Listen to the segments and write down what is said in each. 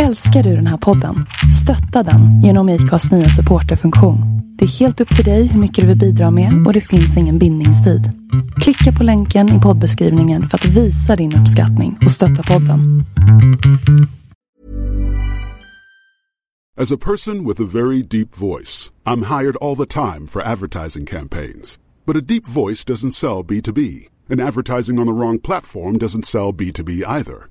Älskar du den här podden? Stötta den genom IKAs nya supporterfunktion. Det är helt upp till dig hur mycket du vill bidra med och det finns ingen bindningstid. Klicka på länken i poddbeskrivningen för att visa din uppskattning och stötta podden. As a person with a very deep voice, I'm hired all the time for advertising campaigns. But a deep voice doesn't sell B2B, and advertising on the wrong platform doesn't sell B2B either.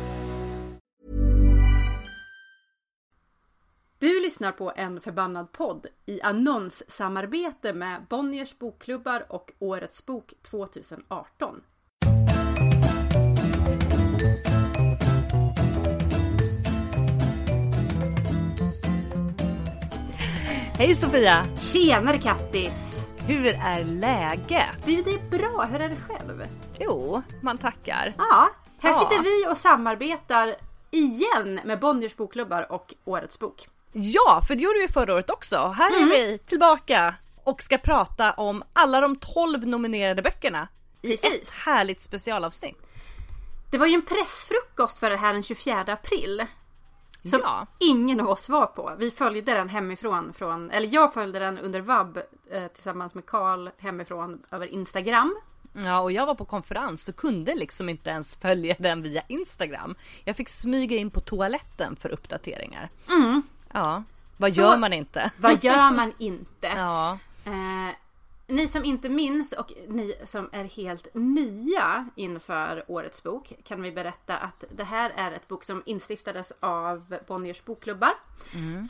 Du lyssnar på en förbannad podd i annonssamarbete med Bonniers bokklubbar och Årets bok 2018. Hej Sofia! Tjenare Kattis! Hur är läget? Du, det är bra. Hur är det själv? Jo, man tackar. Ja, här Ja. sitter vi och samarbetar igen med Bonniers bokklubbar och Årets bok. Ja, för det gjorde vi förra året också. Här är vi tillbaka och ska prata om alla de 12 nominerade böckerna i Precis. ett härligt specialavsnitt. Det var ju en pressfrukost för det här den 24 april. Som Ja. ingen av oss var på. Vi följde den hemifrån. Från, eller jag följde den under vab eh, tillsammans med Karl hemifrån över Instagram. Ja, och jag var på konferens och kunde liksom inte ens följa den via Instagram. Jag fick smyga in på toaletten för uppdateringar. Ja, vad Så- gör man inte? Vad gör man inte? Ja, Eh, ni som inte minns och ni som är helt nya inför årets bok kan vi berätta att det här är ett bok som instiftades av Bonniers bokklubbar.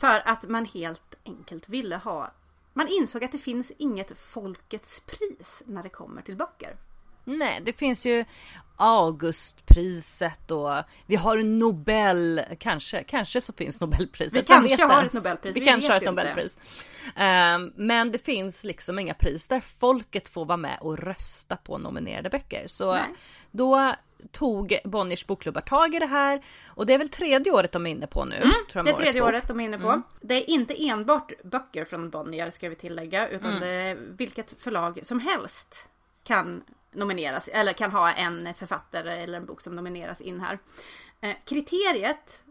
För att man helt enkelt ville ha man insåg att det finns inget folkets pris när det kommer till böcker. Nej, det finns ju Augustpriset och vi har en Nobel, kanske, kanske så finns Nobelpriset. Vi kanske har ett Nobelpris, Vi, vi kanske har ett. Nobelpris. Ehm, men det finns liksom inga pris där folket får vara med och rösta på nominerade böcker. Så Nej. då tog Bonniers bokklubbar tag i det här och det är väl tredje året de är inne på nu. tror jag, Mm, Det med är tredje bok. året de är inne på. Det är inte enbart böcker från Bonnier ska vi tillägga utan det är vilket förlag som helst kan nomineras eller kan ha en författare eller en bok som nomineras in här. Eh, kriteriet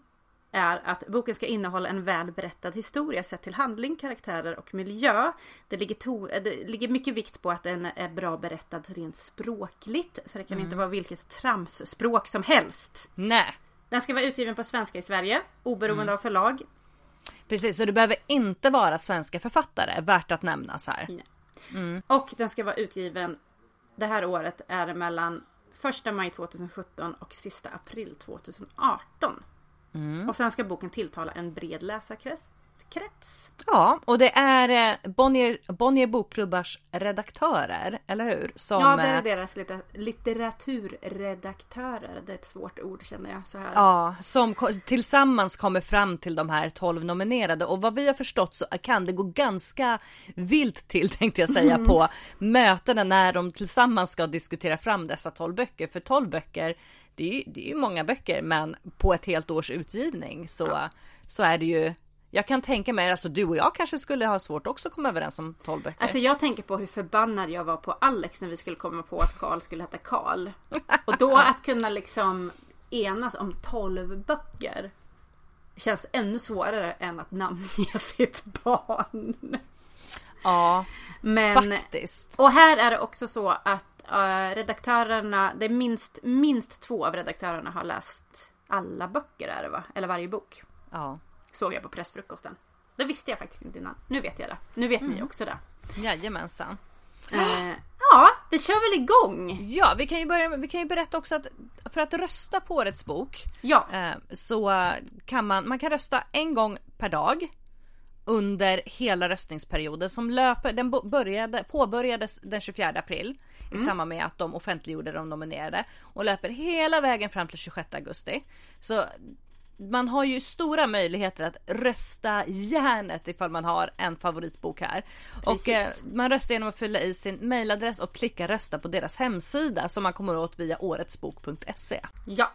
är att boken ska innehålla en väl berättad historia sett till handling, karaktärer och miljö. Det ligger, to- eh, det ligger mycket vikt på att den är bra berättad rent språkligt. Så det kan inte vara vilket tramsspråk som helst. Nej, Den ska vara utgiven på svenska i Sverige, oberoende av förlag. precis. Så det behöver inte vara svenska författare, värt att nämnas här. Och den ska vara utgiven det här året är det mellan 1 maj 2017 och sista april 2018. Och sen ska boken tilltala en bred läsarkrets. Krets. Ja, och det är eh, Bonnier, Bonnier bokklubbars redaktörer, eller hur? Som, Ja, det är eh, deras litter- litteraturredaktörer. Det är ett svårt ord känner jag så här. Ja, som tillsammans kommer fram till de här 12 nominerade och vad vi har förstått så kan det gå ganska vilt till tänkte jag säga på mötena när de tillsammans ska diskutera fram dessa 12 böcker. För 12 böcker, det är ju, det är ju många böcker men på ett helt års utgivning så, så är det ju Jag kan tänka mig, alltså du och jag kanske skulle ha svårt också att komma överens om 12 böcker. Alltså jag tänker på hur förbannad jag var på Alex när vi skulle komma på att Karl skulle heta Karl. Och då att kunna liksom enas om 12 böcker. Känns ännu svårare än att namnge sitt barn. ja, Men, faktiskt. och här är det också så att eh, redaktörerna, det är minst, minst två av redaktörerna har läst alla böcker är det va? Eller varje bok. Ja, Såg jag på pressfrukosten. Det visste jag faktiskt inte innan. Nu vet jag det. Nu vet Mm. ni också det. jajamensan. Eh, ja, vi kör väl igång. Ja, vi kan ju börja med, vi kan ju berätta också att för att rösta på årets bok Ja, eh, så kan man, man kan rösta en gång per dag under hela röstningsperioden som löper, den började, påbörjades den 24 april i samband med att de offentliggjorde de nominerade och löper hela vägen fram till 26 augusti. Så man har ju stora möjligheter att rösta järnet ifall man har en favoritbok här. Och eh, man röstar genom att fylla i sin mailadress och klicka rösta på deras hemsida som man kommer åt via åretsbok.se. ja.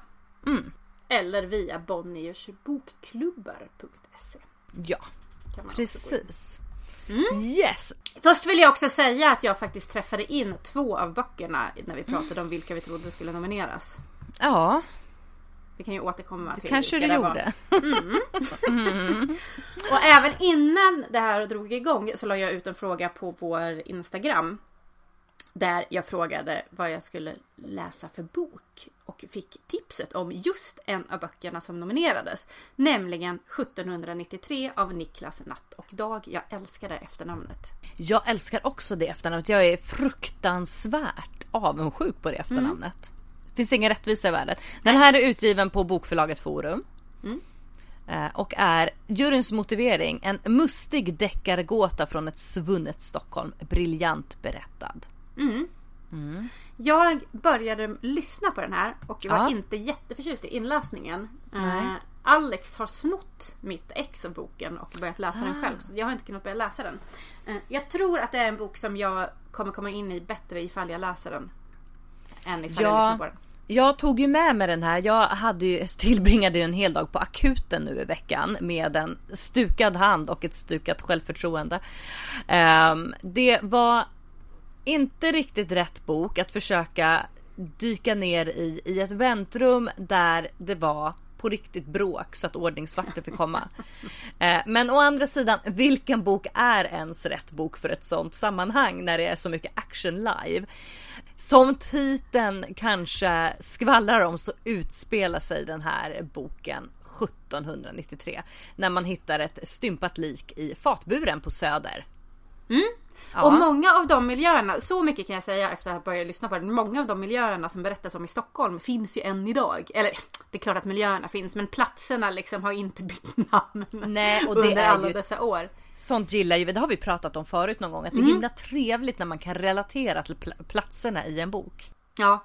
Mm. Eller via Bonniersbokklubbar.se. Ja, precis. Yes! Först vill jag också säga att jag faktiskt träffade in två av böckerna när vi pratade om vilka vi trodde skulle nomineras. Ja, Vi kan ju återkomma till kanske du vilka det var. gjorde. Och även innan det här drog igång så la jag ut en fråga på vår Instagram. Där jag frågade vad jag skulle läsa för bok. Och fick tipset om just en av böckerna som nominerades. Nämligen 1793 av Niklas Natt och Dag. Jag älskar det efternamnet. Jag älskar också det efternamnet. Jag är fruktansvärt avundsjuk på det efternamnet. Finns ingen rättvisa i världen. Den här är utgiven på bokförlaget Forum. Eh, Och är juryns motivering en mustig deckargåta från ett svunnet Stockholm. Briljant berättad. Jag började lyssna på den här och var Ja. inte jätteförtjust i inläsningen. Eh, Alex har snott mitt ex av boken och börjat läsa Ah. den själv. Så jag har inte kunnat börja läsa den. Eh, jag tror att det är en bok som jag kommer komma in i bättre ifall jag läser den. Än ifall jag Ja. lyssnar på den. Jag tog ju med mig den här. Jag hade ju, tillbringade ju en hel dag på akuten nu i veckan med en stukad hand och ett stukat självförtroende. Ehm, det var inte riktigt rätt bok att försöka dyka ner i, i ett väntrum där det var på riktigt bråk så att ordningsvakter fick komma. Eh, Men å andra sidan, vilken bok är ens rätt bok för ett sånt sammanhang när det är så mycket action live? Som titeln kanske skvallrar om så utspelar sig den här boken 1793 när man hittar ett stympat lik i fatburen på Söder. Ja. Och många av de miljöerna, så mycket kan jag säga efter att ha börjat lyssna på den. Många av de miljöerna som berättas om i Stockholm finns ju än idag. Eller det är klart att miljöerna finns men platserna liksom har inte bytt namn. Nej, och det under är alla ju- dessa år. Sånt gillar ju vi, det har vi pratat om förut någon gång, att det är himla trevligt när man kan relatera till pl- platserna i en bok. Ja.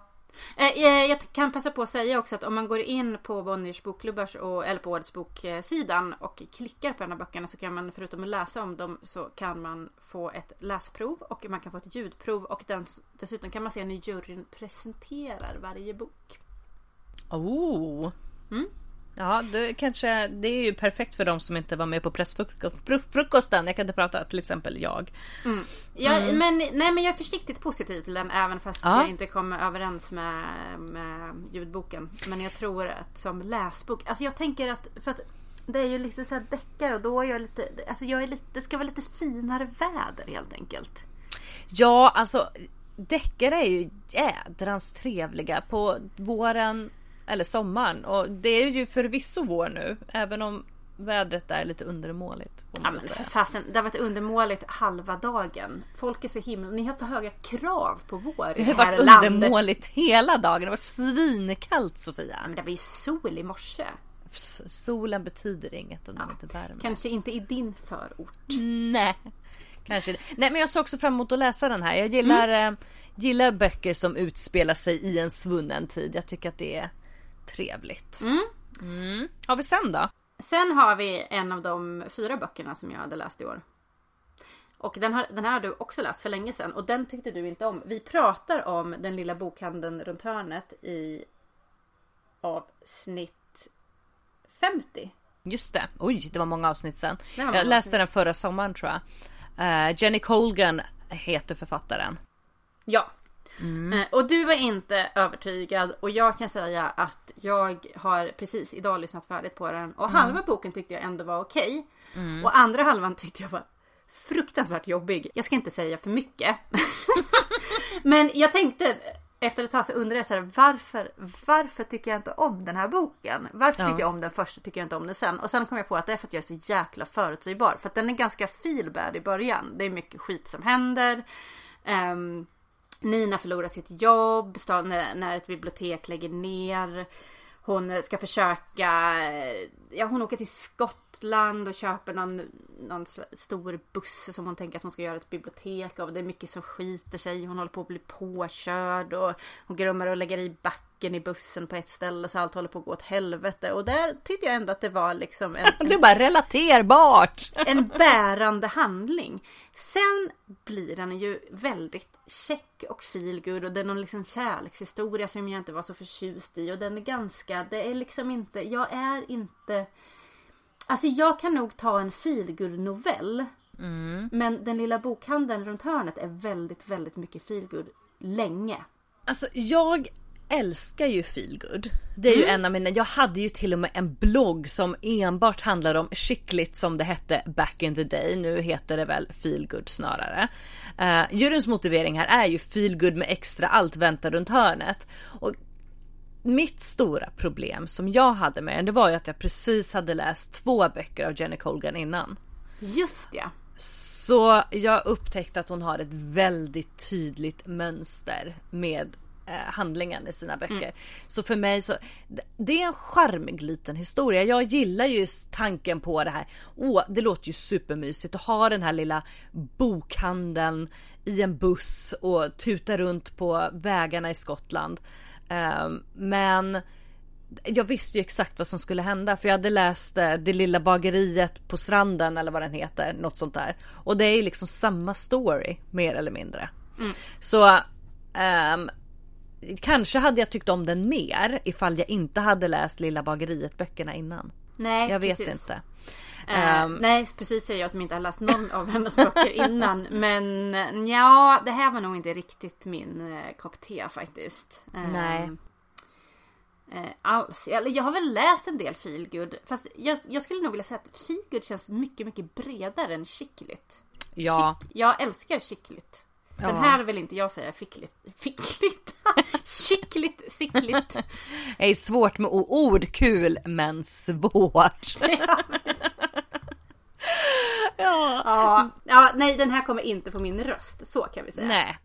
Eh, eh, Jag kan passa på att säga också att om man går in på Bonniers bokklubbars och, eller på årets boksidan och klickar på en av böckerna så kan man förutom att läsa om dem så kan man få ett läsprov och man kan få ett ljudprov och den, dessutom kan man se när juryn presenterar varje bok. Oh. Ja, det kanske, det är ju perfekt för de som inte var med på pressfrukosten. Jag kan inte prata, till exempel jag. Ja, men, nej, men jag är försiktigt positiv till den även fast Ja. jag inte kommer överens med, med ljudboken. Men jag tror att som läsbok, alltså jag tänker att, för att det är ju lite så här deckare och då är jag lite, alltså jag är lite, det ska vara lite finare väder helt enkelt. Ja, alltså deckare är ju jädrans trevliga på våren eller sommaren och det är ju förvisso vår nu, även om vädret är lite undermåligt. Ja men för fasen, det har varit undermåligt halva dagen. Folk är så himla, ni har så höga krav på vår i Det har det här varit landet. undermåligt hela dagen. Det har varit svinkallt Sofia. Men det var ju sol i morse. Solen betyder inget om den inte värmer. Kanske inte i din förort. Nej, kanske. Nej, men jag ser också fram emot att läsa den här. Jag gillar, Mm. eh, gillar böcker som utspelar sig i en svunnen tid. Jag tycker att det är trevligt. Mm. Har vi sen då? Sen har vi en av de fyra böckerna som jag hade läst i år. Och den, har, den här har du också läst för länge sedan och den tyckte du inte om. Vi pratar om den lilla bokhandeln runt hörnet i avsnitt 50. Just det, oj det var många avsnitt sen. Jag läste den förra sommaren tror jag. Eh, Jenny Colgan heter författaren. Ja. Mm. Eh, Och du var inte övertygad och jag kan säga att jag har precis idag lyssnat färdigt på den och Mm. halva boken tyckte jag ändå var okej. Och andra halvan tyckte jag var fruktansvärt jobbig. Jag ska inte säga för mycket. Men jag tänkte efter ett tag så undrade jag så här, varför, varför tycker jag inte om den här boken? Varför Ja. tycker jag om den först och tycker jag inte om den sen? Och sen kom jag på att det är för att jag är så jäkla förutsägbar. För att den är ganska feelbad i början. Det är mycket skit som händer. Ehm, Nina förlorar sitt jobb när, ett bibliotek lägger ner. Hon ska försöka, eh, ja hon åker till Skottland och köper någon, någon stor buss som hon tänker att hon ska göra ett bibliotek av. Det är mycket som skiter sig. Hon håller på att bli påkörd och hon glömmer att lägga i backen i bussen på ett ställe så allt håller på att gå åt helvete. Och där tyckte jag ändå att det var liksom en, Det är bara relaterbart. en bärande handling. Sen blir den ju väldigt check och feelgood och det är någon liksom kärlekshistoria som jag inte var så förtjust i och den är ganska, det är liksom inte, jag är inte Alltså jag kan nog ta en feelgood novell Men den lilla bokhandeln runt hörnet är väldigt, väldigt mycket feelgood länge. Alltså jag älskar ju feelgood. Det är ju en av mina, jag hade ju till och med en blogg som enbart handlade om skickligt som det hette back in the day. Nu heter det väl feelgood snarare. Uh, juryns motivering här är ju feelgood med extra allt väntar runt hörnet. Och mitt stora problem som jag hade med den, det var ju att jag precis hade läst två böcker av Jenny Colgan innan. Just ja. Så jag upptäckte att hon har ett väldigt tydligt mönster med handlingen i sina böcker. Så för mig så, det- är en charmig liten historia. Jag gillar ju tanken på det här. Åh, det låter ju supermysigt att ha den här lilla bokhandeln i en buss och tuta runt på vägarna i Skottland. Ehm, men jag visste ju exakt vad som skulle hända för jag hade läst eh, Det lilla bageriet på stranden eller vad den heter, något sånt där. Och det är ju liksom samma story mer eller mindre. Så ehm, kanske hade jag tyckt om den mer ifall jag inte hade läst Lilla bageriet böckerna innan. Nej, Jag vet precis. inte. Eh, Ehm. nej precis säger jag som inte har läst någon av hennes böcker innan. Men ja, det här var nog inte riktigt min eh, kopp te faktiskt. Eh, Nej. Eh, alls. Eller jag har väl läst en del feelgood. Fast jag, jag skulle nog vilja säga att feelgood känns mycket, mycket bredare än skickligt. Ja, Chick- jag älskar skickligt. Den Ja. här vill inte jag säga fickligt. Fickligt? Skickligt, sickligt. det är svårt med ord, kul men svårt. ja. Ja, ja, nej den här kommer inte på min röst. Så kan vi säga. Nej.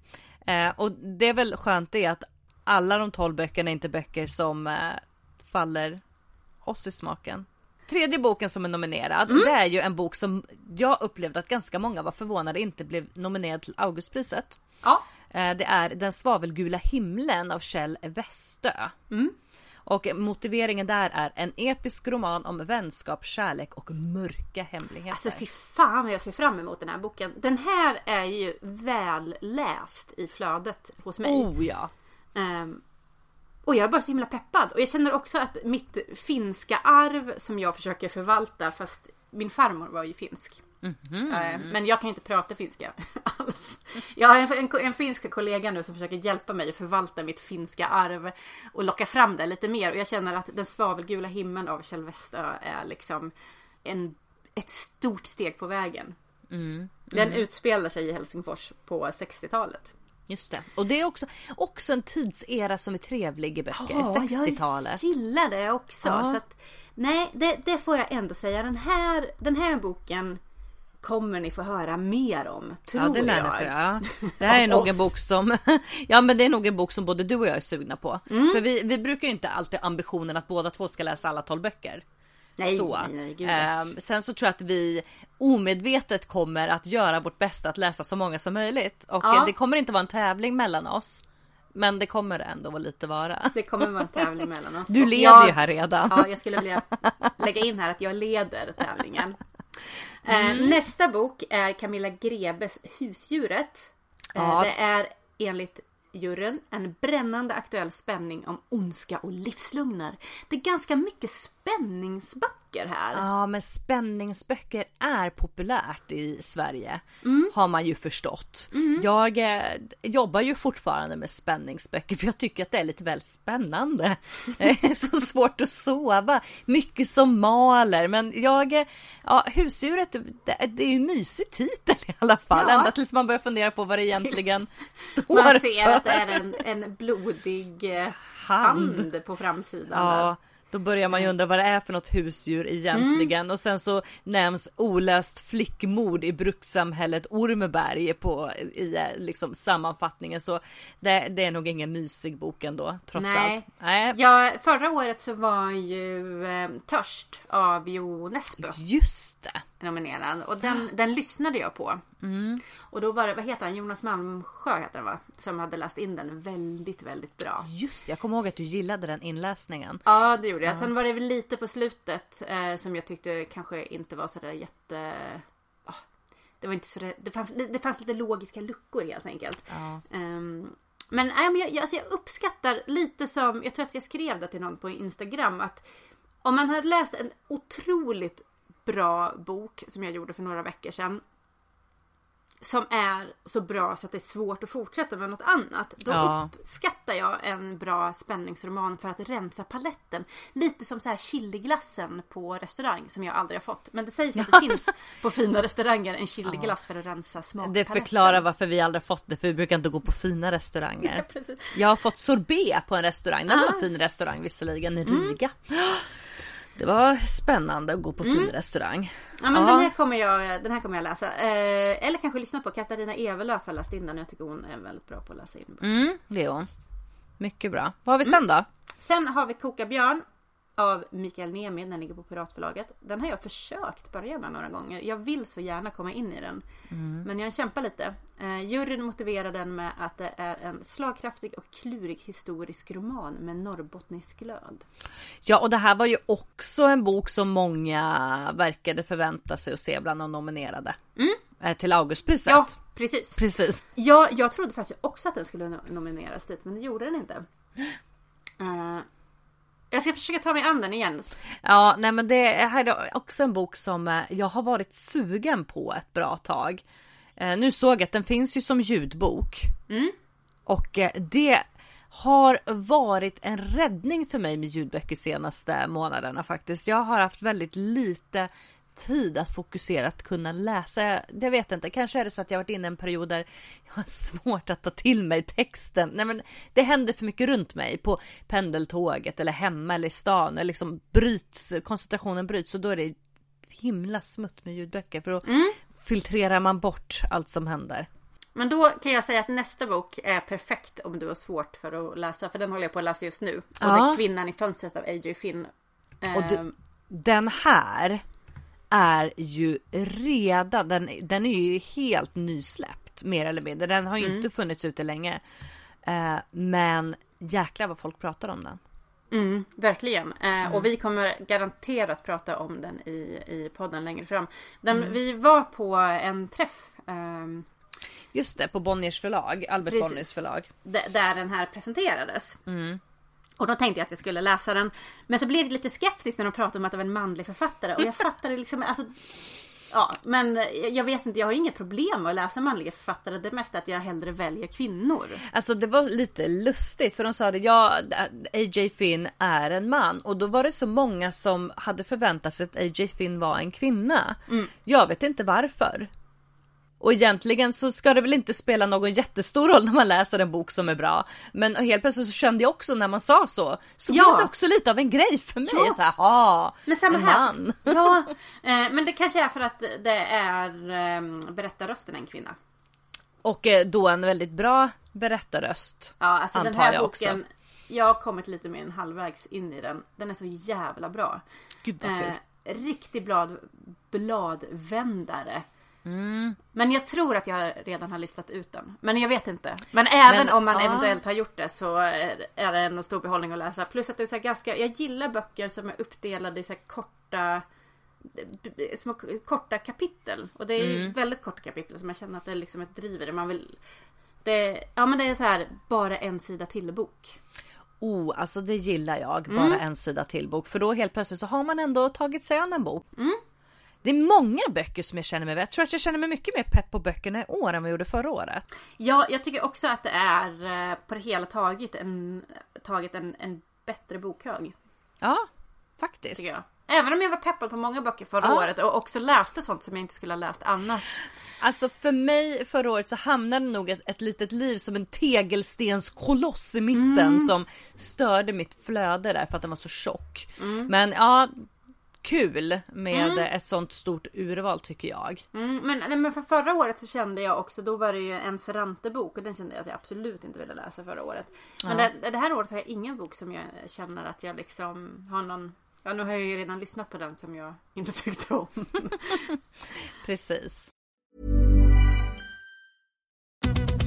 Eh, och det är väl skönt det att alla de tolv böckerna är inte böcker som eh, faller oss i smaken. Tredje boken som är nominerad, det är ju en bok som jag upplevde att ganska många var förvånade inte blev nominerad till Augustpriset. Ja. Eh, det är Den svavelgula himlen av Kjell Westö. Och motiveringen där är en episk roman om vänskap, kärlek och mörka hemligheter. Alltså fy fan vad jag ser fram emot den här boken. Den här är ju väl läst i flödet hos mig. oh ja. Ehm, och jag är bara så himla peppad. Och jag känner också att mitt finska arv som jag försöker förvalta fast min farmor var ju finsk. Ehm, men jag kan inte prata finska alls. Jag har en, en, en finsk kollega nu som försöker hjälpa mig att förvalta mitt finska arv och locka fram det lite mer. Och jag känner att den svavelgula himlen av Kjell Westö är liksom en, ett stort steg på vägen. Den utspelar sig i Helsingfors på 60-talet. Just det. Och det är också, också en tidsera som är trevlig i böcker. 60-talet. Jag gillar det också. Ja. Så att, nej, det, det får jag ändå säga. Den här, den här boken kommer ni få höra mer om, tror Ja, det lär jag. få göra. Det här är nog en bok som, ja men det är nog en bok som både du och jag är sugna på. Mm. För vi, vi brukar ju inte alltid ambitionen att båda två ska läsa alla tolv böcker. Nej, så. nej, nej. Ehm, sen så tror jag att vi omedvetet kommer att göra vårt bästa att läsa så många som möjligt. Och Ja. eh, det kommer inte vara en tävling mellan oss. Men det kommer ändå vara lite vara. Det kommer vara en tävling mellan oss. Du leder jag, ju här redan. Ja, jag skulle vilja lägga in här att jag leder tävlingen. Mm. Eh, nästa bok är Camilla Grebes Husdjuret. Eh, Ja. Det är enligt juryn en brännande aktuell spänning om ondska och livslugner. Det är ganska mycket spänningsböcker här. Ja, men spänningsböcker är populärt i Sverige. Har man ju förstått. Jag eh, jobbar ju fortfarande med spänningsböcker för jag tycker att det är lite väl spännande. Så svårt att sova. Mycket som maler. Men jag, eh, ja, husdjuret, det, det är ju en mysig titel i alla fall. Ja. Ända tills man börjar fundera på vad det egentligen står Man ser för. att det är en, en blodig eh, hand på framsidan. där. Då börjar man ju undra vad det är för något husdjur egentligen. Mm. Och sen så nämns olöst flickmord i brukssamhället Ormeberg på, i liksom sammanfattningen. Så det, det är nog ingen mysig bok ändå, trots Nej. allt. Nej, Ja, förra året så var ju eh, Törst av Jo Nesbø just det. Nominerad och den, den lyssnade jag på. Mm. Och då var det, vad heter han, Jonas Malmsjö heter han va? Som hade läst in den väldigt, väldigt bra. Just jag kommer ihåg att du gillade den inläsningen. Ja det gjorde jag. Sen var det väl lite på slutet eh, som jag tyckte kanske inte var sådär jätte... ah, det var inte så det, fanns, det, det fanns lite logiska luckor helt enkelt. Ja. Ehm, men, nej, men jag, jag, alltså jag uppskattar lite som, jag tror att jag skrev det till någon på Instagram att om man hade läst en otroligt bra bok som jag gjorde för några veckor sedan. Som är så bra så att det är svårt att fortsätta med något annat. Då Ja. uppskattar jag en bra spänningsroman för att rensa paletten. Lite som så här chiliglassen på restaurang som jag aldrig har fått. Men det sägs att det finns på fina restauranger en chiliglass för att rensa smakpaletten. Det förklarar varför vi aldrig fått det, för vi brukar inte gå på fina restauranger. Precis. Jag har fått sorbet på en restaurang. Det var en fin restaurang visserligen i Mm. Det var spännande att gå på fin restaurang. Ja men Ja. Den, här kommer jag, den här kommer jag läsa. Eh, eller kanske lyssna på Katarina Evelöf har läst in den. Jag tycker hon är väldigt bra på att läsa in. Mm, det är hon. Mycket bra. Vad har vi sen då? Sen har vi Koka Björn av Mikael Niemi. Den ligger på Piratförlaget. Den har jag försökt börja med några gånger. Jag vill så gärna komma in i den. Men jag kämpar lite. Eh, juryn motiverar den med att det är en slagkraftig och klurig historisk roman med norrbottnisk glöd. Ja, och det här var ju också en bok som många verkade förvänta sig att se bland de nominerade. Eh, Till Augustpriset. Ja, precis. Precis. Ja, jag trodde faktiskt också att den skulle no- nomineras dit, men det gjorde den inte. Eh, jag ska försöka ta mig an den igen. Ja, nej men det här är också en bok som eh, jag har varit sugen på ett bra tag. Eh, Nu såg jag att den finns ju som ljudbok. Och eh, det har varit en räddning för mig med ljudböcker senaste månaderna faktiskt. Jag har haft väldigt lite tid att fokusera att kunna läsa. Jag- vet inte, kanske är det så att jag varit inne i en period där jag har svårt att ta till mig texten. Nej men det händer för mycket runt mig på pendeltåget eller hemma eller i stan. Eller liksom bryts, koncentrationen bryts och då är det himla smutt med ljudböcker för då filtrerar man bort allt som händer. Men då kan jag säga att nästa bok är perfekt om du har svårt för att läsa. För den håller jag på att läsa just nu. Och det Ja. är Kvinnan i fönstret av A.J. Finn. Och du- Ehm, Den här är ju redan, den, den är ju helt nysläppt mer eller mindre. Den har ju inte funnits ute länge. Eh, men jäklar vad folk pratar om den. Mm, verkligen. Eh, Mm. Och vi kommer garanterat prata om den i, i podden längre fram. Den, Mm. Vi var på en träff ehm, Just det, på Bonniers förlag, Albert Precis. Bonniers förlag. där den här presenterades. Mm. Och då tänkte jag att jag skulle läsa den. Men så blev jag lite skeptisk när de pratade om att det var en manlig författare. Och jag fattade liksom, alltså Ja, men jag vet inte, jag har inget problem med att läsa manliga författare. Det mesta är att jag hellre väljer kvinnor. Alltså det var lite lustigt för de sa det, ja AJ Finn är en man och då var det så många som hade förväntat sig att AJ Finn var en kvinna. Jag vet inte varför. Och egentligen så ska det väl inte spela någon jättestor roll när man läser en bok som är bra. Men helt plötsligt så kände jag också när man sa så, så Ja. blev det också lite av en grej för mig. Ja. Så här, ha, Men samma en här. man. Ja, eh, men det kanske är för att det är eh, berättarrösten en kvinna. Och eh, då en väldigt bra berättarröst. Ja, alltså den Antar här jag boken. också. Jag har kommit lite mer än halvvägs in i den. Den är så jävla bra. Gud vad kul. Eh, riktig blad, bladvändare. Mm. Men jag tror att jag redan har listat ut den. Men jag vet inte. Men även Men, om man ja. eventuellt har gjort det så är det en stor behållning att läsa. Plus att det är så ganska, jag gillar böcker som är uppdelade i så korta små korta kapitel. Och det är Mm. väldigt korta kapitel som jag känner att det är liksom ett driv i det. Man vill det, ja men det är så här bara en sida till bok. Oh, alltså det gillar jag. Bara en sida till bok. För då helt plötsligt så har man ändå tagit sig an en bok. Det är många böcker som jag känner mig Jag tror att jag känner mig mycket mer pepp på böckerna i år än vad jag gjorde förra året. Ja, jag tycker också att det är eh, på det hela taget en, taget en, en bättre bokhög. Ja, faktiskt. Även om jag var peppad på många böcker förra Ja. året och också läste sånt som jag inte skulle ha läst annars. Alltså för mig förra året så hamnade nog ett, ett litet liv som en tegelstenskoloss i mitten som störde mitt flöde där för att den var så tjock. Men ja, kul med ett sånt stort urval tycker jag. Mm, men, men för förra året så kände jag också, då var det ju en Ferrante-bok och den kände jag att jag absolut inte ville läsa förra året. Men det, det här året har jag ingen bok som jag känner att jag liksom har någon Ja nu har jag ju redan lyssnat på den som jag inte tyckte om. Precis.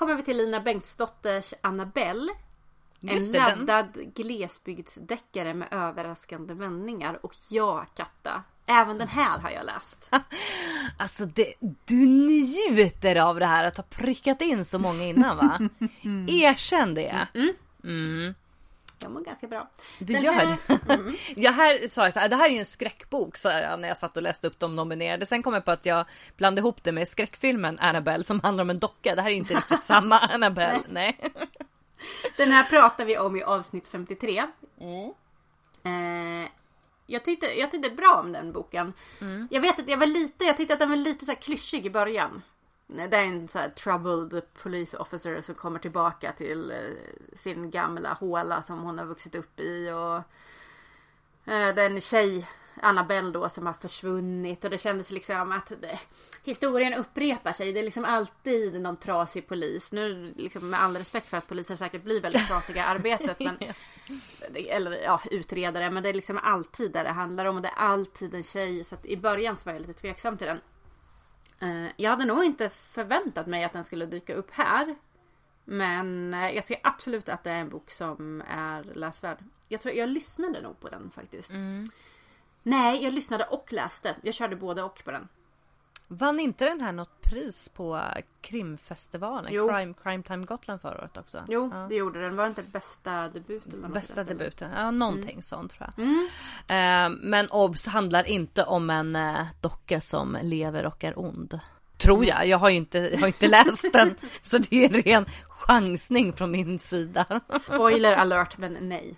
Kommer vi till Lina Bengtsdotters Annabelle. En Just den. laddad glesbygdsdeckare med överraskande vändningar. Och ja, Katta. Även den här har jag läst. Alltså det, du njuter av det här att ha prickat in så många innan va? Erkänn det. Jag mår ganska bra. Du Den gör här- det. Jag här sa jag så här, det här är ju en skräckbok sa jag när jag satt och läste upp de nominerade. Sen kom jag på att jag blandade ihop det med skräckfilmen Annabelle som handlar om en docka. Det här är inte riktigt samma Annabelle. Nej. Den här pratar vi om i avsnitt 53. Eh, jag, tyckte, jag tyckte bra om den boken. Jag vet att jag var lite, jag tyckte att den var lite så här klyschig i början. Det är en så här troubled police officer som kommer tillbaka till eh, sin gamla håla som hon har vuxit upp i. Och eh, det är en tjej, Annabelle då, som har försvunnit. Och det kändes liksom att det, historien upprepar sig. Det är liksom alltid någon trasig polis. Nu liksom med all respekt för att poliser säkert blir väldigt trasiga i arbetet. Men, eller ja, utredare. Men det är liksom alltid där det handlar om. Och det är alltid en tjej. Så att i början så var jag lite tveksam till den. Eh, Jag hade nog inte förväntat mig att den skulle dyka upp här. Men eh, jag tycker absolut att det är en bok som är läsvärd. Jag tror jag lyssnade nog på den faktiskt. Nej, jag lyssnade och läste. Jag körde både och på den. Vann inte den här något pris på krimfestivalen? Jo. Crime, Crime Time Gotland förra året också? Jo, Ja. det gjorde den. Var det inte bästa debut? eller något Bästa debuten, ja någonting Mm. sånt tror jag. Eh, men obs handlar inte om en eh, docka som lever och är ond. Tror jag, jag har ju inte, jag har inte läst den. Så det är en ren chansning från min sida. Spoiler alert, men nej.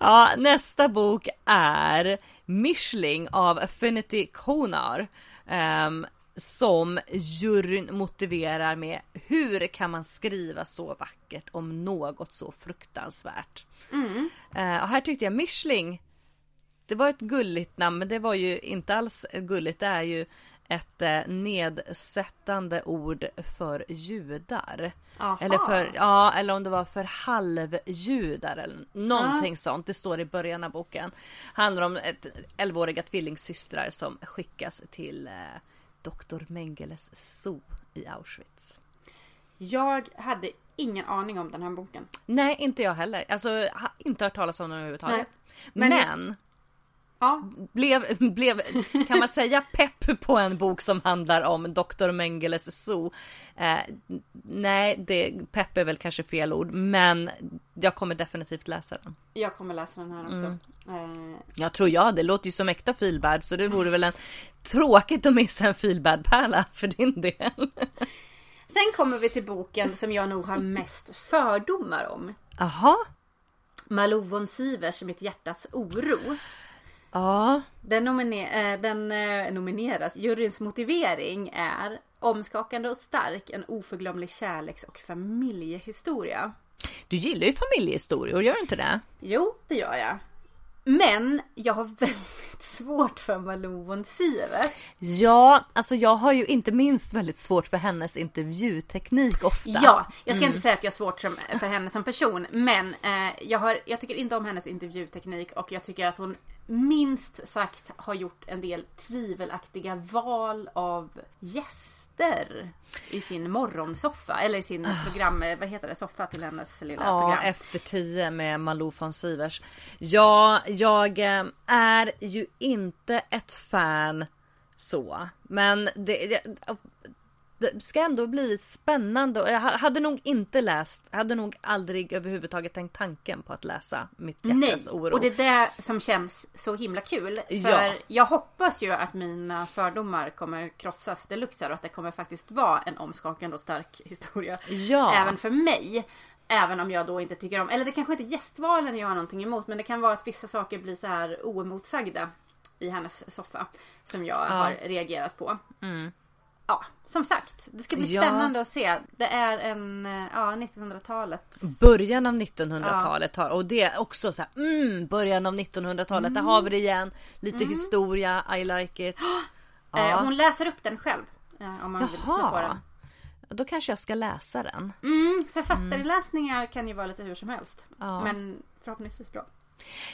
Ja, nästa bok är Mishling av Affinity Konar. ehm, som juryn motiverar med hur kan man skriva så vackert om något så fruktansvärt. Eh, och här tyckte jag Mishling, det var ett gulligt namn men det var ju inte alls gulligt. Det är ju ett eh, nedsättande ord för judar. Aha. Eller för, ja, eller om det var för halvjudar eller någonting sånt. Det står i början av boken. Handlar om ett 11-åriga tvillingsystrar som skickas till eh, Dr. Mengeles zoo i Auschwitz. Jag hade ingen aning om den här boken. Nej, inte jag heller. Alltså, har inte hört talas om den överhuvudtaget. Men Men, jag- Ja, blev, blev, kan man säga pepp på en bok som handlar om Dr. Mengeles zoo? Eh, nej, det, pepp är väl kanske fel ord, men jag kommer definitivt läsa den. jag kommer läsa den här också. Eh, Jag tror jag, det låter ju som äkta feelbad så det vore väl en tråkigt att missa en feelbad-pärla för din del. Sen kommer vi till boken som jag nog har mest fördomar om. Jaha, Malou von Sivers Mitt hjärtas oro. Ja, Den, nomine- eh, den eh, nomineras. Juryns motivering är omskakande och stark, en oförglömlig kärleks och familjehistoria. du gillar ju familjehistorier, gör du inte det? Jo, det gör jag. Men jag har väldigt svårt för Malou von Sivert. Ja, alltså jag har ju inte minst väldigt svårt för hennes intervjuteknik ofta. Ja, jag ska Mm. inte säga att jag har svårt för henne som person. Men eh, jag, har, jag tycker inte om hennes intervjuteknik och jag tycker att hon minst sagt har gjort en del tvivelaktiga val av gäster i sin morgonsoffa. Eller i sin program, eh, vad heter det, soffa till hennes lilla Ah. Ja, program. efter tio med Malou von Sivers. Ja, jag eh, är ju inte ett fan så, men det, det, det ska ändå bli spännande. Jag ha- hade nog inte läst, hade nog aldrig överhuvudtaget tänkt tanken på att läsa Mitt Nej, hjärtas oro. och det är det som känns så himla kul. För Ja. jag hoppas ju att mina fördomar kommer krossas deluxe och att det kommer faktiskt vara en omskakande och stark historia. Ja. Även för mig. Även om jag då inte tycker om, eller det kanske inte är gästvalen jag har någonting emot, men det kan vara att vissa saker blir så här oemotsagda i hennes soffa. Som jag har reagerat på. Ja, som sagt. Det ska bli Mm. Ja. spännande att se. Det är en, eh, ja, 1900-talet. början av 1900-talet har och det är också så här, mm, början av 1900-talet, där har vi det igen. Lite historia, I like it. Eh, hon läser upp den själv. eh, Om man vill lyssna på Jaha. den. Då kanske jag ska läsa den. Mm, författarinläsningar kan ju vara lite hur som helst. Ja. Men förhoppningsvis bra.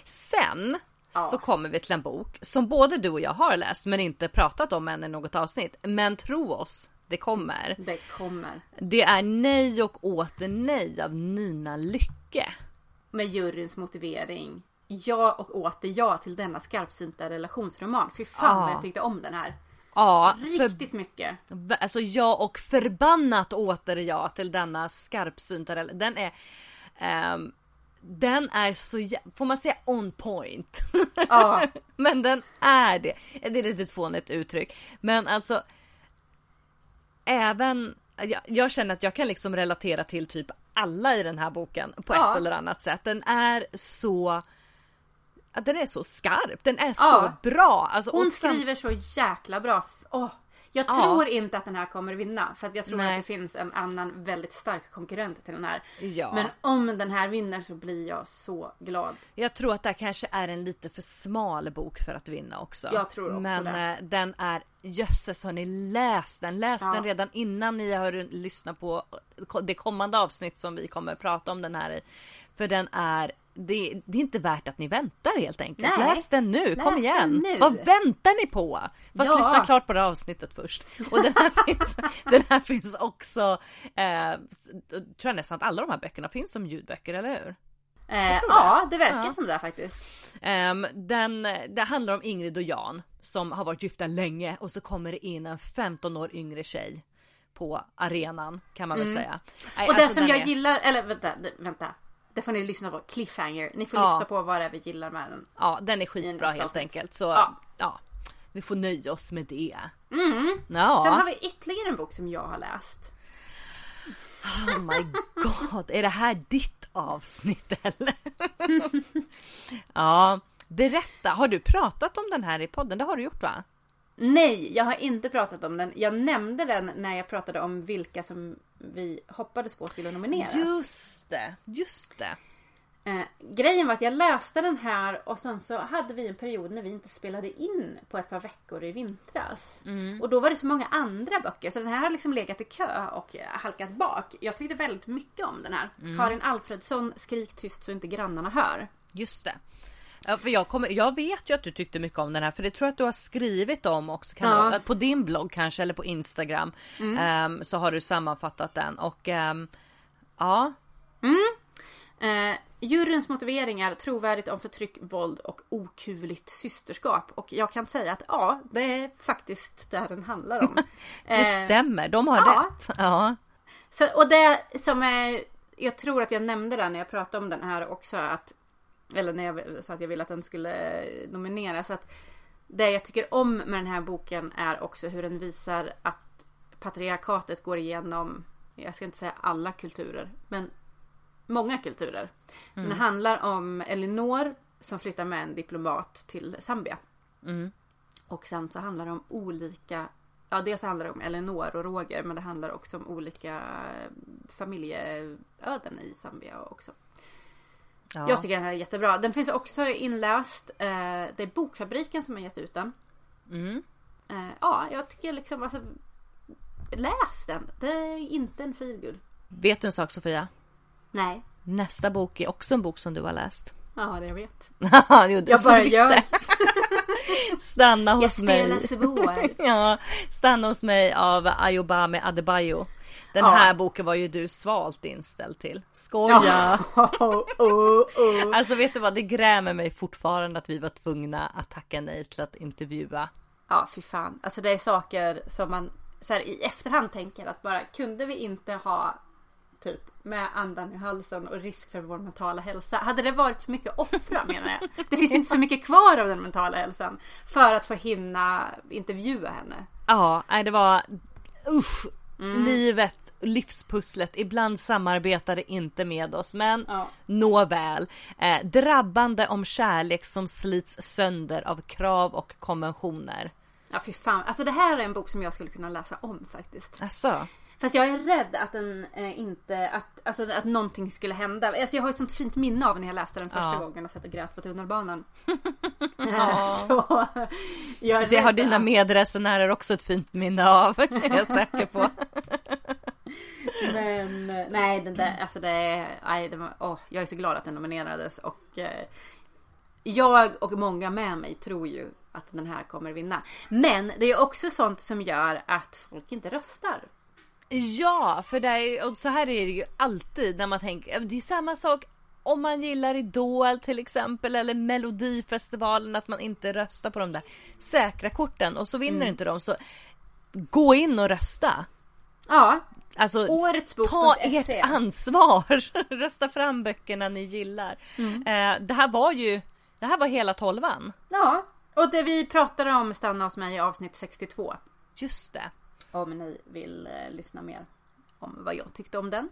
Sen Ja. så kommer vi till en bok som både du och jag har läst men inte pratat om än i något avsnitt. Men tro oss, det kommer. Det kommer. Det är Nej och åter nej av Nina Lycke. Med juryns motivering. Ja och åter ja till denna skarpsynta relationsroman. Fy fan vad Ja. jag tyckte om den här. Ja, för, Riktigt mycket. alltså ja och förbannat åter ja till denna skarpsynta Den är ehm, den är så jä- får man säga on point? Ja. Men den är det. Det är lite fånigt uttryck. Men alltså. Även. Jag, jag känner att jag kan liksom relatera till typ alla i den här boken på Ja. ett eller annat sätt. Den är så. Den är så skarp. Den är Ja. så bra. Alltså, Hon sen- skriver så jäkla bra. Åh, jag Ja. tror inte att den här kommer vinna. För att jag tror Nej. att det finns en annan väldigt stark konkurrent till den här. Ja. Men om den här vinner så blir jag så glad. Jag tror att det här kanske är en lite för smal bok för att vinna också. Jag tror också Men det. eh, den är jösses hörni, läs den. Läs Ja. den redan innan ni har lyssnat på det kommande avsnitt som vi kommer prata om den här i. För den är det, det är inte värt att ni väntar helt enkelt. Nej. Läs den nu, kom Läs igen. den nu. Vad väntar ni på? Fast Ja. lyssna klart på det här avsnittet först. Och den här finns, den här finns också, eh, tror jag nästan att alla de här böckerna finns som ljudböcker, eller hur? Eh, ja, det verkar Ja. som det faktiskt. Ehm, den, det handlar om Ingrid och Jan som har varit gifta länge och så kommer det in en 15 år yngre tjej på arenan kan man väl säga. Mm. Och det alltså, som den jag är- gillar, eller vänta, det- vänta. Det får ni lyssna på, cliffhanger. Ni får Ja. lyssna på vad det är vi gillar med den. Ja, den är skitbra helt avsnitt. enkelt. Så Ja. ja. vi får nöja oss med det. Mm. Ja, Sen har vi ytterligare en bok som jag har läst. oh my god, är det här ditt avsnitt eller? ja, berätta, har du pratat om den här i podden? Det har du gjort va? Nej, jag har inte pratat om den. Jag nämnde den när jag pratade om vilka som vi hoppades på skulle nomineras. Just det, just det. Eh, grejen var att jag läste den här och sen så hade vi en period när vi inte spelade in på ett par veckor i vintras. Och då var det så många andra böcker så den här har liksom legat i kö och halkat bak. Jag tyckte väldigt mycket om den här. Karin Alfredsson, Skrik tyst så inte grannarna hör. Just det. Ja, för jag, kommer, jag vet ju att du tyckte mycket om den här för det tror jag att du har skrivit om också. Kan Ja. det vara, på din blogg kanske eller på Instagram. ehm, så har du sammanfattat den och ehm, ja. Eh, juryns motiveringar, trovärdigt om förtryck, våld och okuvligt systerskap. Och jag kan säga att ja, det är faktiskt det den handlar om. Det Eh, stämmer, de har ja. rätt. Ja. Så, och det som är, jag tror att jag nämnde det när jag pratade om den här också att, eller när jag sa att jag ville att den skulle nomineras. Att det jag tycker om med den här boken är också hur den visar att patriarkatet går igenom, jag ska inte säga alla kulturer, men många kulturer. Den handlar om Elinor som flyttar med en diplomat till Zambia. Och sen så handlar det om olika Ja, dels handlar det om Elinor och Roger men det handlar också om olika familjeöden i Zambia också. Ja. Jag tycker den här är jättebra. Den finns också inläst. Eh, det är Bokfabriken som har gett ut den. Mm. Eh, ja, jag tycker liksom alltså. Läs den. Det är inte en feelgood. Vet du en sak Sofia? Nej. Nästa bok är också en bok som du har läst. Ja, det jag vet. jo, Jag bara gör. Stanna Jag hos mig. spelar svår. ja, Stanna hos mig av Ayobame Adebayo. Den Ja. här boken var ju du svalt inställd till. Skoja! oh, oh, oh. Alltså vet du vad, det grämer mig fortfarande att vi var tvungna att tacka nej till att intervjua. Ja, fy fan. Alltså det är saker som man så här, i efterhand tänker att bara kunde vi inte ha typ med andan i halsen och risk för vår mentala hälsa. Hade det varit så mycket offra menar jag. Det finns inte så mycket kvar av den mentala hälsan för att få hinna intervjua henne. Ja, det var usch, Mm. livet, livspusslet. Ibland samarbetar det inte med oss, men Ja. nåväl. Eh, drabbande om kärlek som slits sönder av krav och konventioner. Ja, fy fan. Alltså det här är en bok som jag skulle kunna läsa om faktiskt. Alltså, Fast jag är rädd att den eh, inte, att, alltså, att någonting skulle hända. Alltså, jag har ett sånt fint minne av när jag läste den första Ja. gången och satt och grät på tunnelbanan. Eh, Så det har dina medresenärer också ett fint minne av, är jag säker på. Men nej, den där, alltså det är, nej, det var, åh, jag är så glad att den nominerades och eh, jag och många med mig tror ju att den här kommer vinna. Men det är också sånt som gör att folk inte röstar. Ja, för det är, och så här är det ju alltid när man tänker, det är samma sak om man gillar Idol till exempel eller Melodifestivalen att man inte röstar på de där säkra korten och så vinner inte de så gå in och rösta. Ja, Alltså årets bok. ta ert ansvar. Rösta fram böckerna ni gillar. Eh, det här var ju, det här var hela tolvan. Ja, och det vi pratade om stanna hos mig i avsnitt 62. Just det. Om ni vill eh, lyssna mer om vad jag tyckte om den.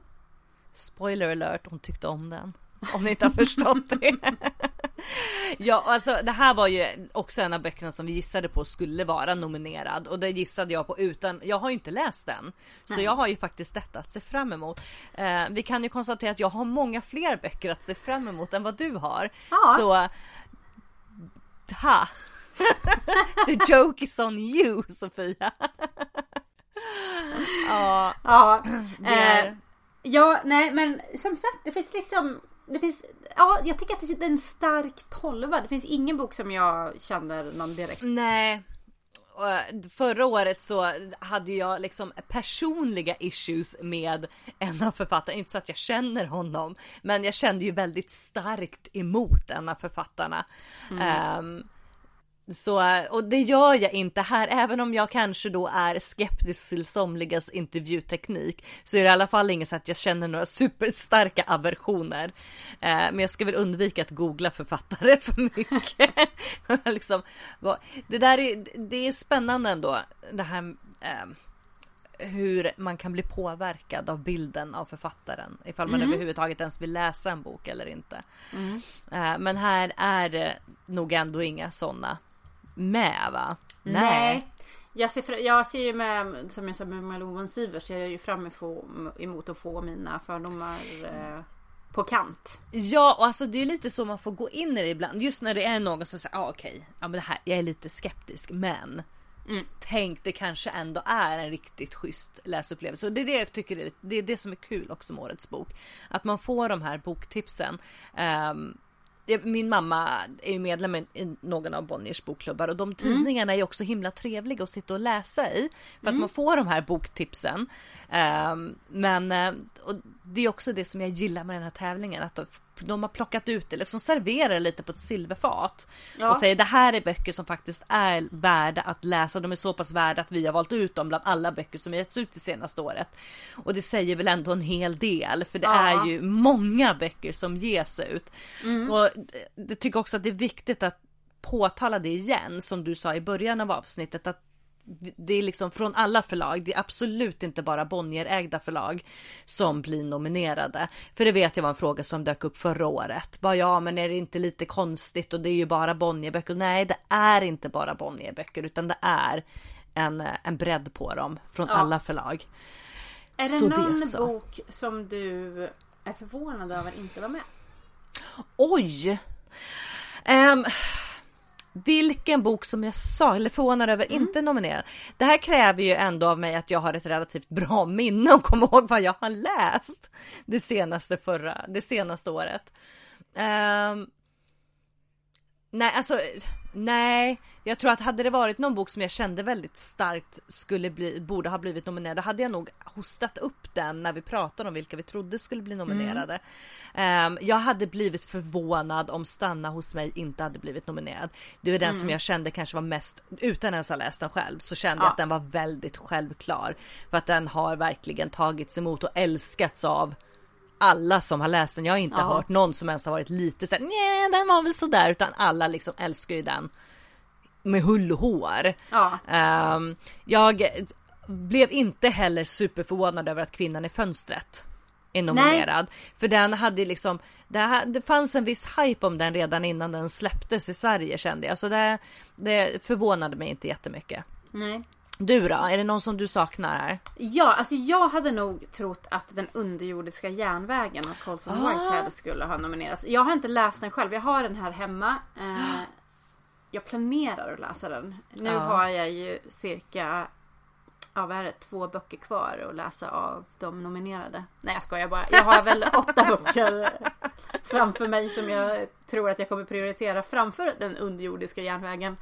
Spoiler alert, hon tyckte om den. Om ni inte har förstått det. ja, alltså det här var ju också en av böckerna som vi gissade på skulle vara nominerad och det gissade jag på utan, jag har ju inte läst den. Så jag har ju faktiskt detta att se fram emot. Eh, vi kan ju konstatera att jag har många fler böcker att se fram emot än vad du har. Ja. Så, ha! The joke is on you Sofia. ja, Ja, det är... eh, ja, nej men som sagt det finns liksom det finns, ja jag tycker att det är en stark tolva. Det finns ingen bok som jag känner någon direkt. Nej. Eh, Förra året så hade jag liksom personliga issues med en av författarna. Inte så att jag känner honom, men jag kände ju väldigt starkt emot en av författarna. Ehm, så, och det gör jag inte här, även om jag kanske då är skeptisk till somligas intervjuteknik så är det i alla fall inget så att jag känner några superstarka aversioner. Eh, men jag ska väl undvika att googla författare för mycket. liksom, vad- det där är, det är spännande ändå, det här eh, hur man kan bli påverkad av bilden av författaren ifall man överhuvudtaget ens vill läsa en bok eller inte. Eh, Men här är det nog ändå inga sådana med va? Jag ser, jag ser ju med, som jag sa med Malou Sivers, jag är ju fram emot att få mina fördomar eh, på kant. Ja, och alltså det är lite så man får gå in i det ibland. Just när det är någon som säger, ah, okej, ja men det här, jag är lite skeptisk, men tänk det kanske ändå är en riktigt schysst läsupplevelse. Och det är det jag tycker är, det är det som är kul också med årets bok. Att man får de här boktipsen. Jag- min mamma är ju medlem i någon av Bonniers bokklubbar och de tidningarna är ju också himla trevliga att sitta och läsa i. För att man får de här boktipsen. Ehm, men eh, och det är också det som jag gillar med den här tävlingen. Att de, har plockat ut det, liksom serverar lite på ett silverfat. Ja. Och säger det här är böcker som faktiskt är värda att läsa. De är så pass värda att vi har valt ut dem bland alla böcker som getts ut det senaste året. Och det säger väl ändå en hel del. För det Ja. är ju många böcker som ges ut. Och jag tycker också att det är viktigt att påtala det igen som du sa i början av avsnittet att det är liksom från alla förlag. Det är absolut inte bara Bonnier-ägda förlag som blir nominerade. För det vet jag var en fråga som dök upp förra året. Bara ja, men är det inte lite konstigt och det är ju bara Bonnierböcker. Nej, det är inte bara Bonnierböcker utan det är en, en bredd på dem från Ja. alla förlag. Är det Så det någon så. bok som du är förvånad över inte var med? Oj! Ehm, vilken bok som jag sa, eller förvånad över, Mm. inte nominerad. Det här kräver ju ändå av mig att jag har ett relativt bra minne och kommer ihåg vad jag har läst det senaste förra, det senaste året. Ehm, nej, alltså nej, jag tror att hade det varit någon bok som jag kände väldigt starkt skulle bli, borde ha blivit nominerad, då hade jag nog hostat upp den när vi pratade om vilka vi trodde skulle bli nominerade. Ehm, jag hade blivit förvånad om Stanna hos mig inte hade blivit nominerad. Det är den som jag kände kanske var mest, utan ens ha läst den själv, så kände jag Ja. att den var väldigt självklar. För att den har verkligen tagits emot och älskats av alla som har läst den. Jag har inte Ja. hört någon som ens har varit lite såhär, nej den var väl sådär, utan alla liksom älskar ju den med hull och hår. Ja. Ehm, jag blev inte heller superförvånad över att kvinnan i fönstret är nominerad. För den hade liksom, det, här, det fanns en viss hype om den redan innan den släpptes i Sverige kände jag. Så det, det förvånade mig inte jättemycket. Nej. Du då? Är det någon som du saknar här? Ja, alltså jag hade nog trott att den underjordiska järnvägen av Colson Ah. Whitehead skulle ha nominerats. Jag har inte läst den själv, jag har den här hemma. Eh, jag planerar att läsa den. Nu Ja. har jag ju cirka ja, vad är det, två böcker kvar att läsa av de nominerade. Nej jag skojar bara. Jag har väl åtta böcker framför mig som jag tror att jag kommer prioritera framför den underjordiska järnvägen.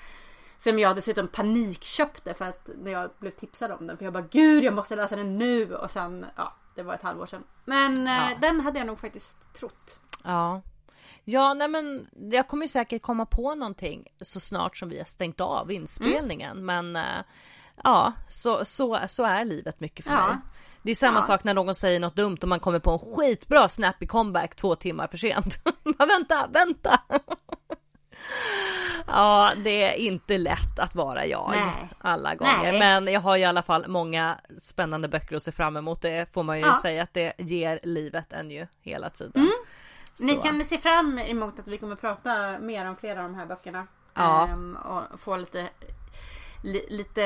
Som jag dessutom panikköpte för att när jag blev tipsad om den. För jag bara gud jag måste läsa den nu. Och sen ja det var ett halvår sedan. Men eh, Ja. den hade jag nog faktiskt trott. Ja. Ja, nej men jag kommer ju säkert komma på någonting så snart som vi har stängt av inspelningen. Men eh, ja, så, så, så är livet mycket för Ja. mig. Det är samma Ja. sak när någon säger något dumt och man kommer på en skitbra snappy comeback två timmar för sent. Bara, vänta, vänta! ja, det är inte lätt att vara jag Nej. alla gånger. Nej. Men jag har i alla fall många spännande böcker att se fram emot. Det får man ju Ja. säga att det ger livet en ju hela tiden. Ni Så. kan se fram emot att vi kommer prata mer om flera av de här böckerna. Ja. Ehm, och få lite, li, lite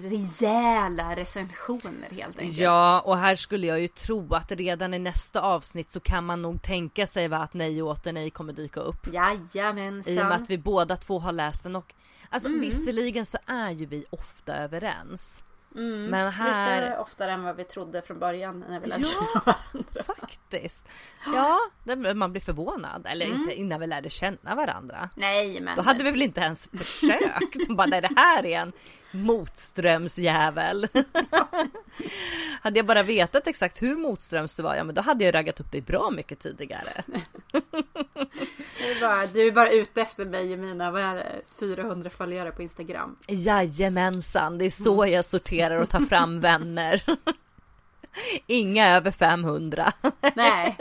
rejäla recensioner helt enkelt. Ja, och här skulle jag ju tro att redan i nästa avsnitt så kan man nog tänka sig va, att Nej och åter nej kommer dyka upp. Jajamensan. I och med att vi båda två har läst den och alltså visserligen så är ju vi ofta överens. Men här Lite oftare än vad vi trodde från början när vi lärde Ja. känna varandra. faktiskt. Ja, man blir förvånad. Eller inte innan vi lärde känna varandra. Nej men. Då hade vi väl inte ens försökt. Bara nej, det här är en motströmsjävel. hade jag bara vetat exakt hur motströms det var, ja men då hade jag raggat upp dig bra mycket tidigare. Du bara, du är bara ute efter mig i mina vad är det, 400 följare på Instagram. Jajamensan, det är så jag sorterar och tar fram vänner. Inga över 500. Nej.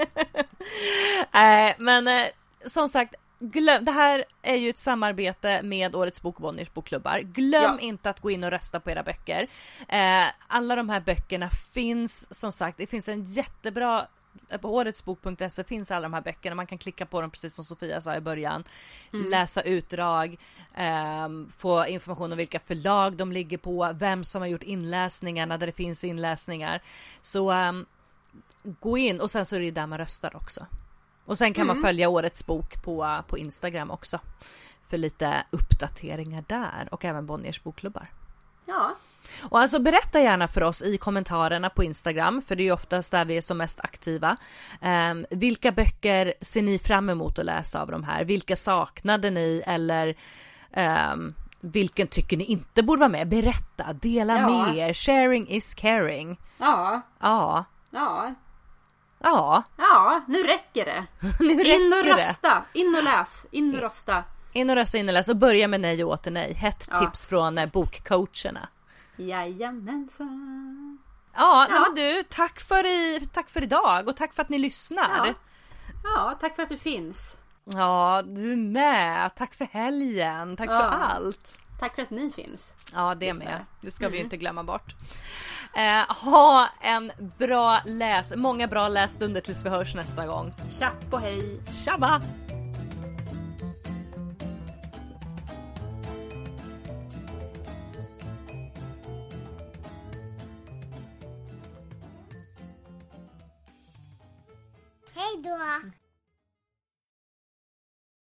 Nej, men eh, som sagt, glöm, det här är ju ett samarbete med Årets bok Bonniers bokklubbar. Glöm Ja. inte att gå in och rösta på era böcker. Eh, alla de här böckerna finns som sagt, det finns en jättebra på åretsbok.se finns alla de här böckerna. Man kan klicka på dem precis som Sofia sa i början. Läsa utdrag, ehm, få information om vilka förlag de ligger på, vem som har gjort inläsningarna där det finns inläsningar. Så ehm, gå in och sen så är det ju där man röstar också. Och sen kan man följa årets bok på, på Instagram också. För lite uppdateringar där och även Bonniers bokklubbar. Ja. Och alltså berätta gärna för oss i kommentarerna på Instagram, för det är ju oftast där vi är som mest aktiva. Ehm, vilka böcker ser ni fram emot att läsa av de här? Vilka saknade ni eller ehm, vilken tycker ni inte borde vara med? Berätta, dela Ja. med er. Sharing is caring. Ja. Ja, Ja. Ja, Ja. Nu räcker det. nu räcker In och rösta. In och läs. In och rösta. In och rösta, in och läs och börja med nej och åter nej. Hett Ja. tips från eh, bokcoacherna. Jajamensan. Ja, Ja. men du, tack för, i, tack för idag och tack för att ni lyssnar. Ja. Ja, tack för att du finns. Ja, du med. Tack för helgen. Tack Ja. för allt. Tack för att ni finns. Ja, det Just med. det. Ska vi ju Mm. inte glömma bort. Eh, ha en bra läs, många bra lässtunder tills vi hörs nästa gång. Tjapp och hej. Tjabba! Hej då!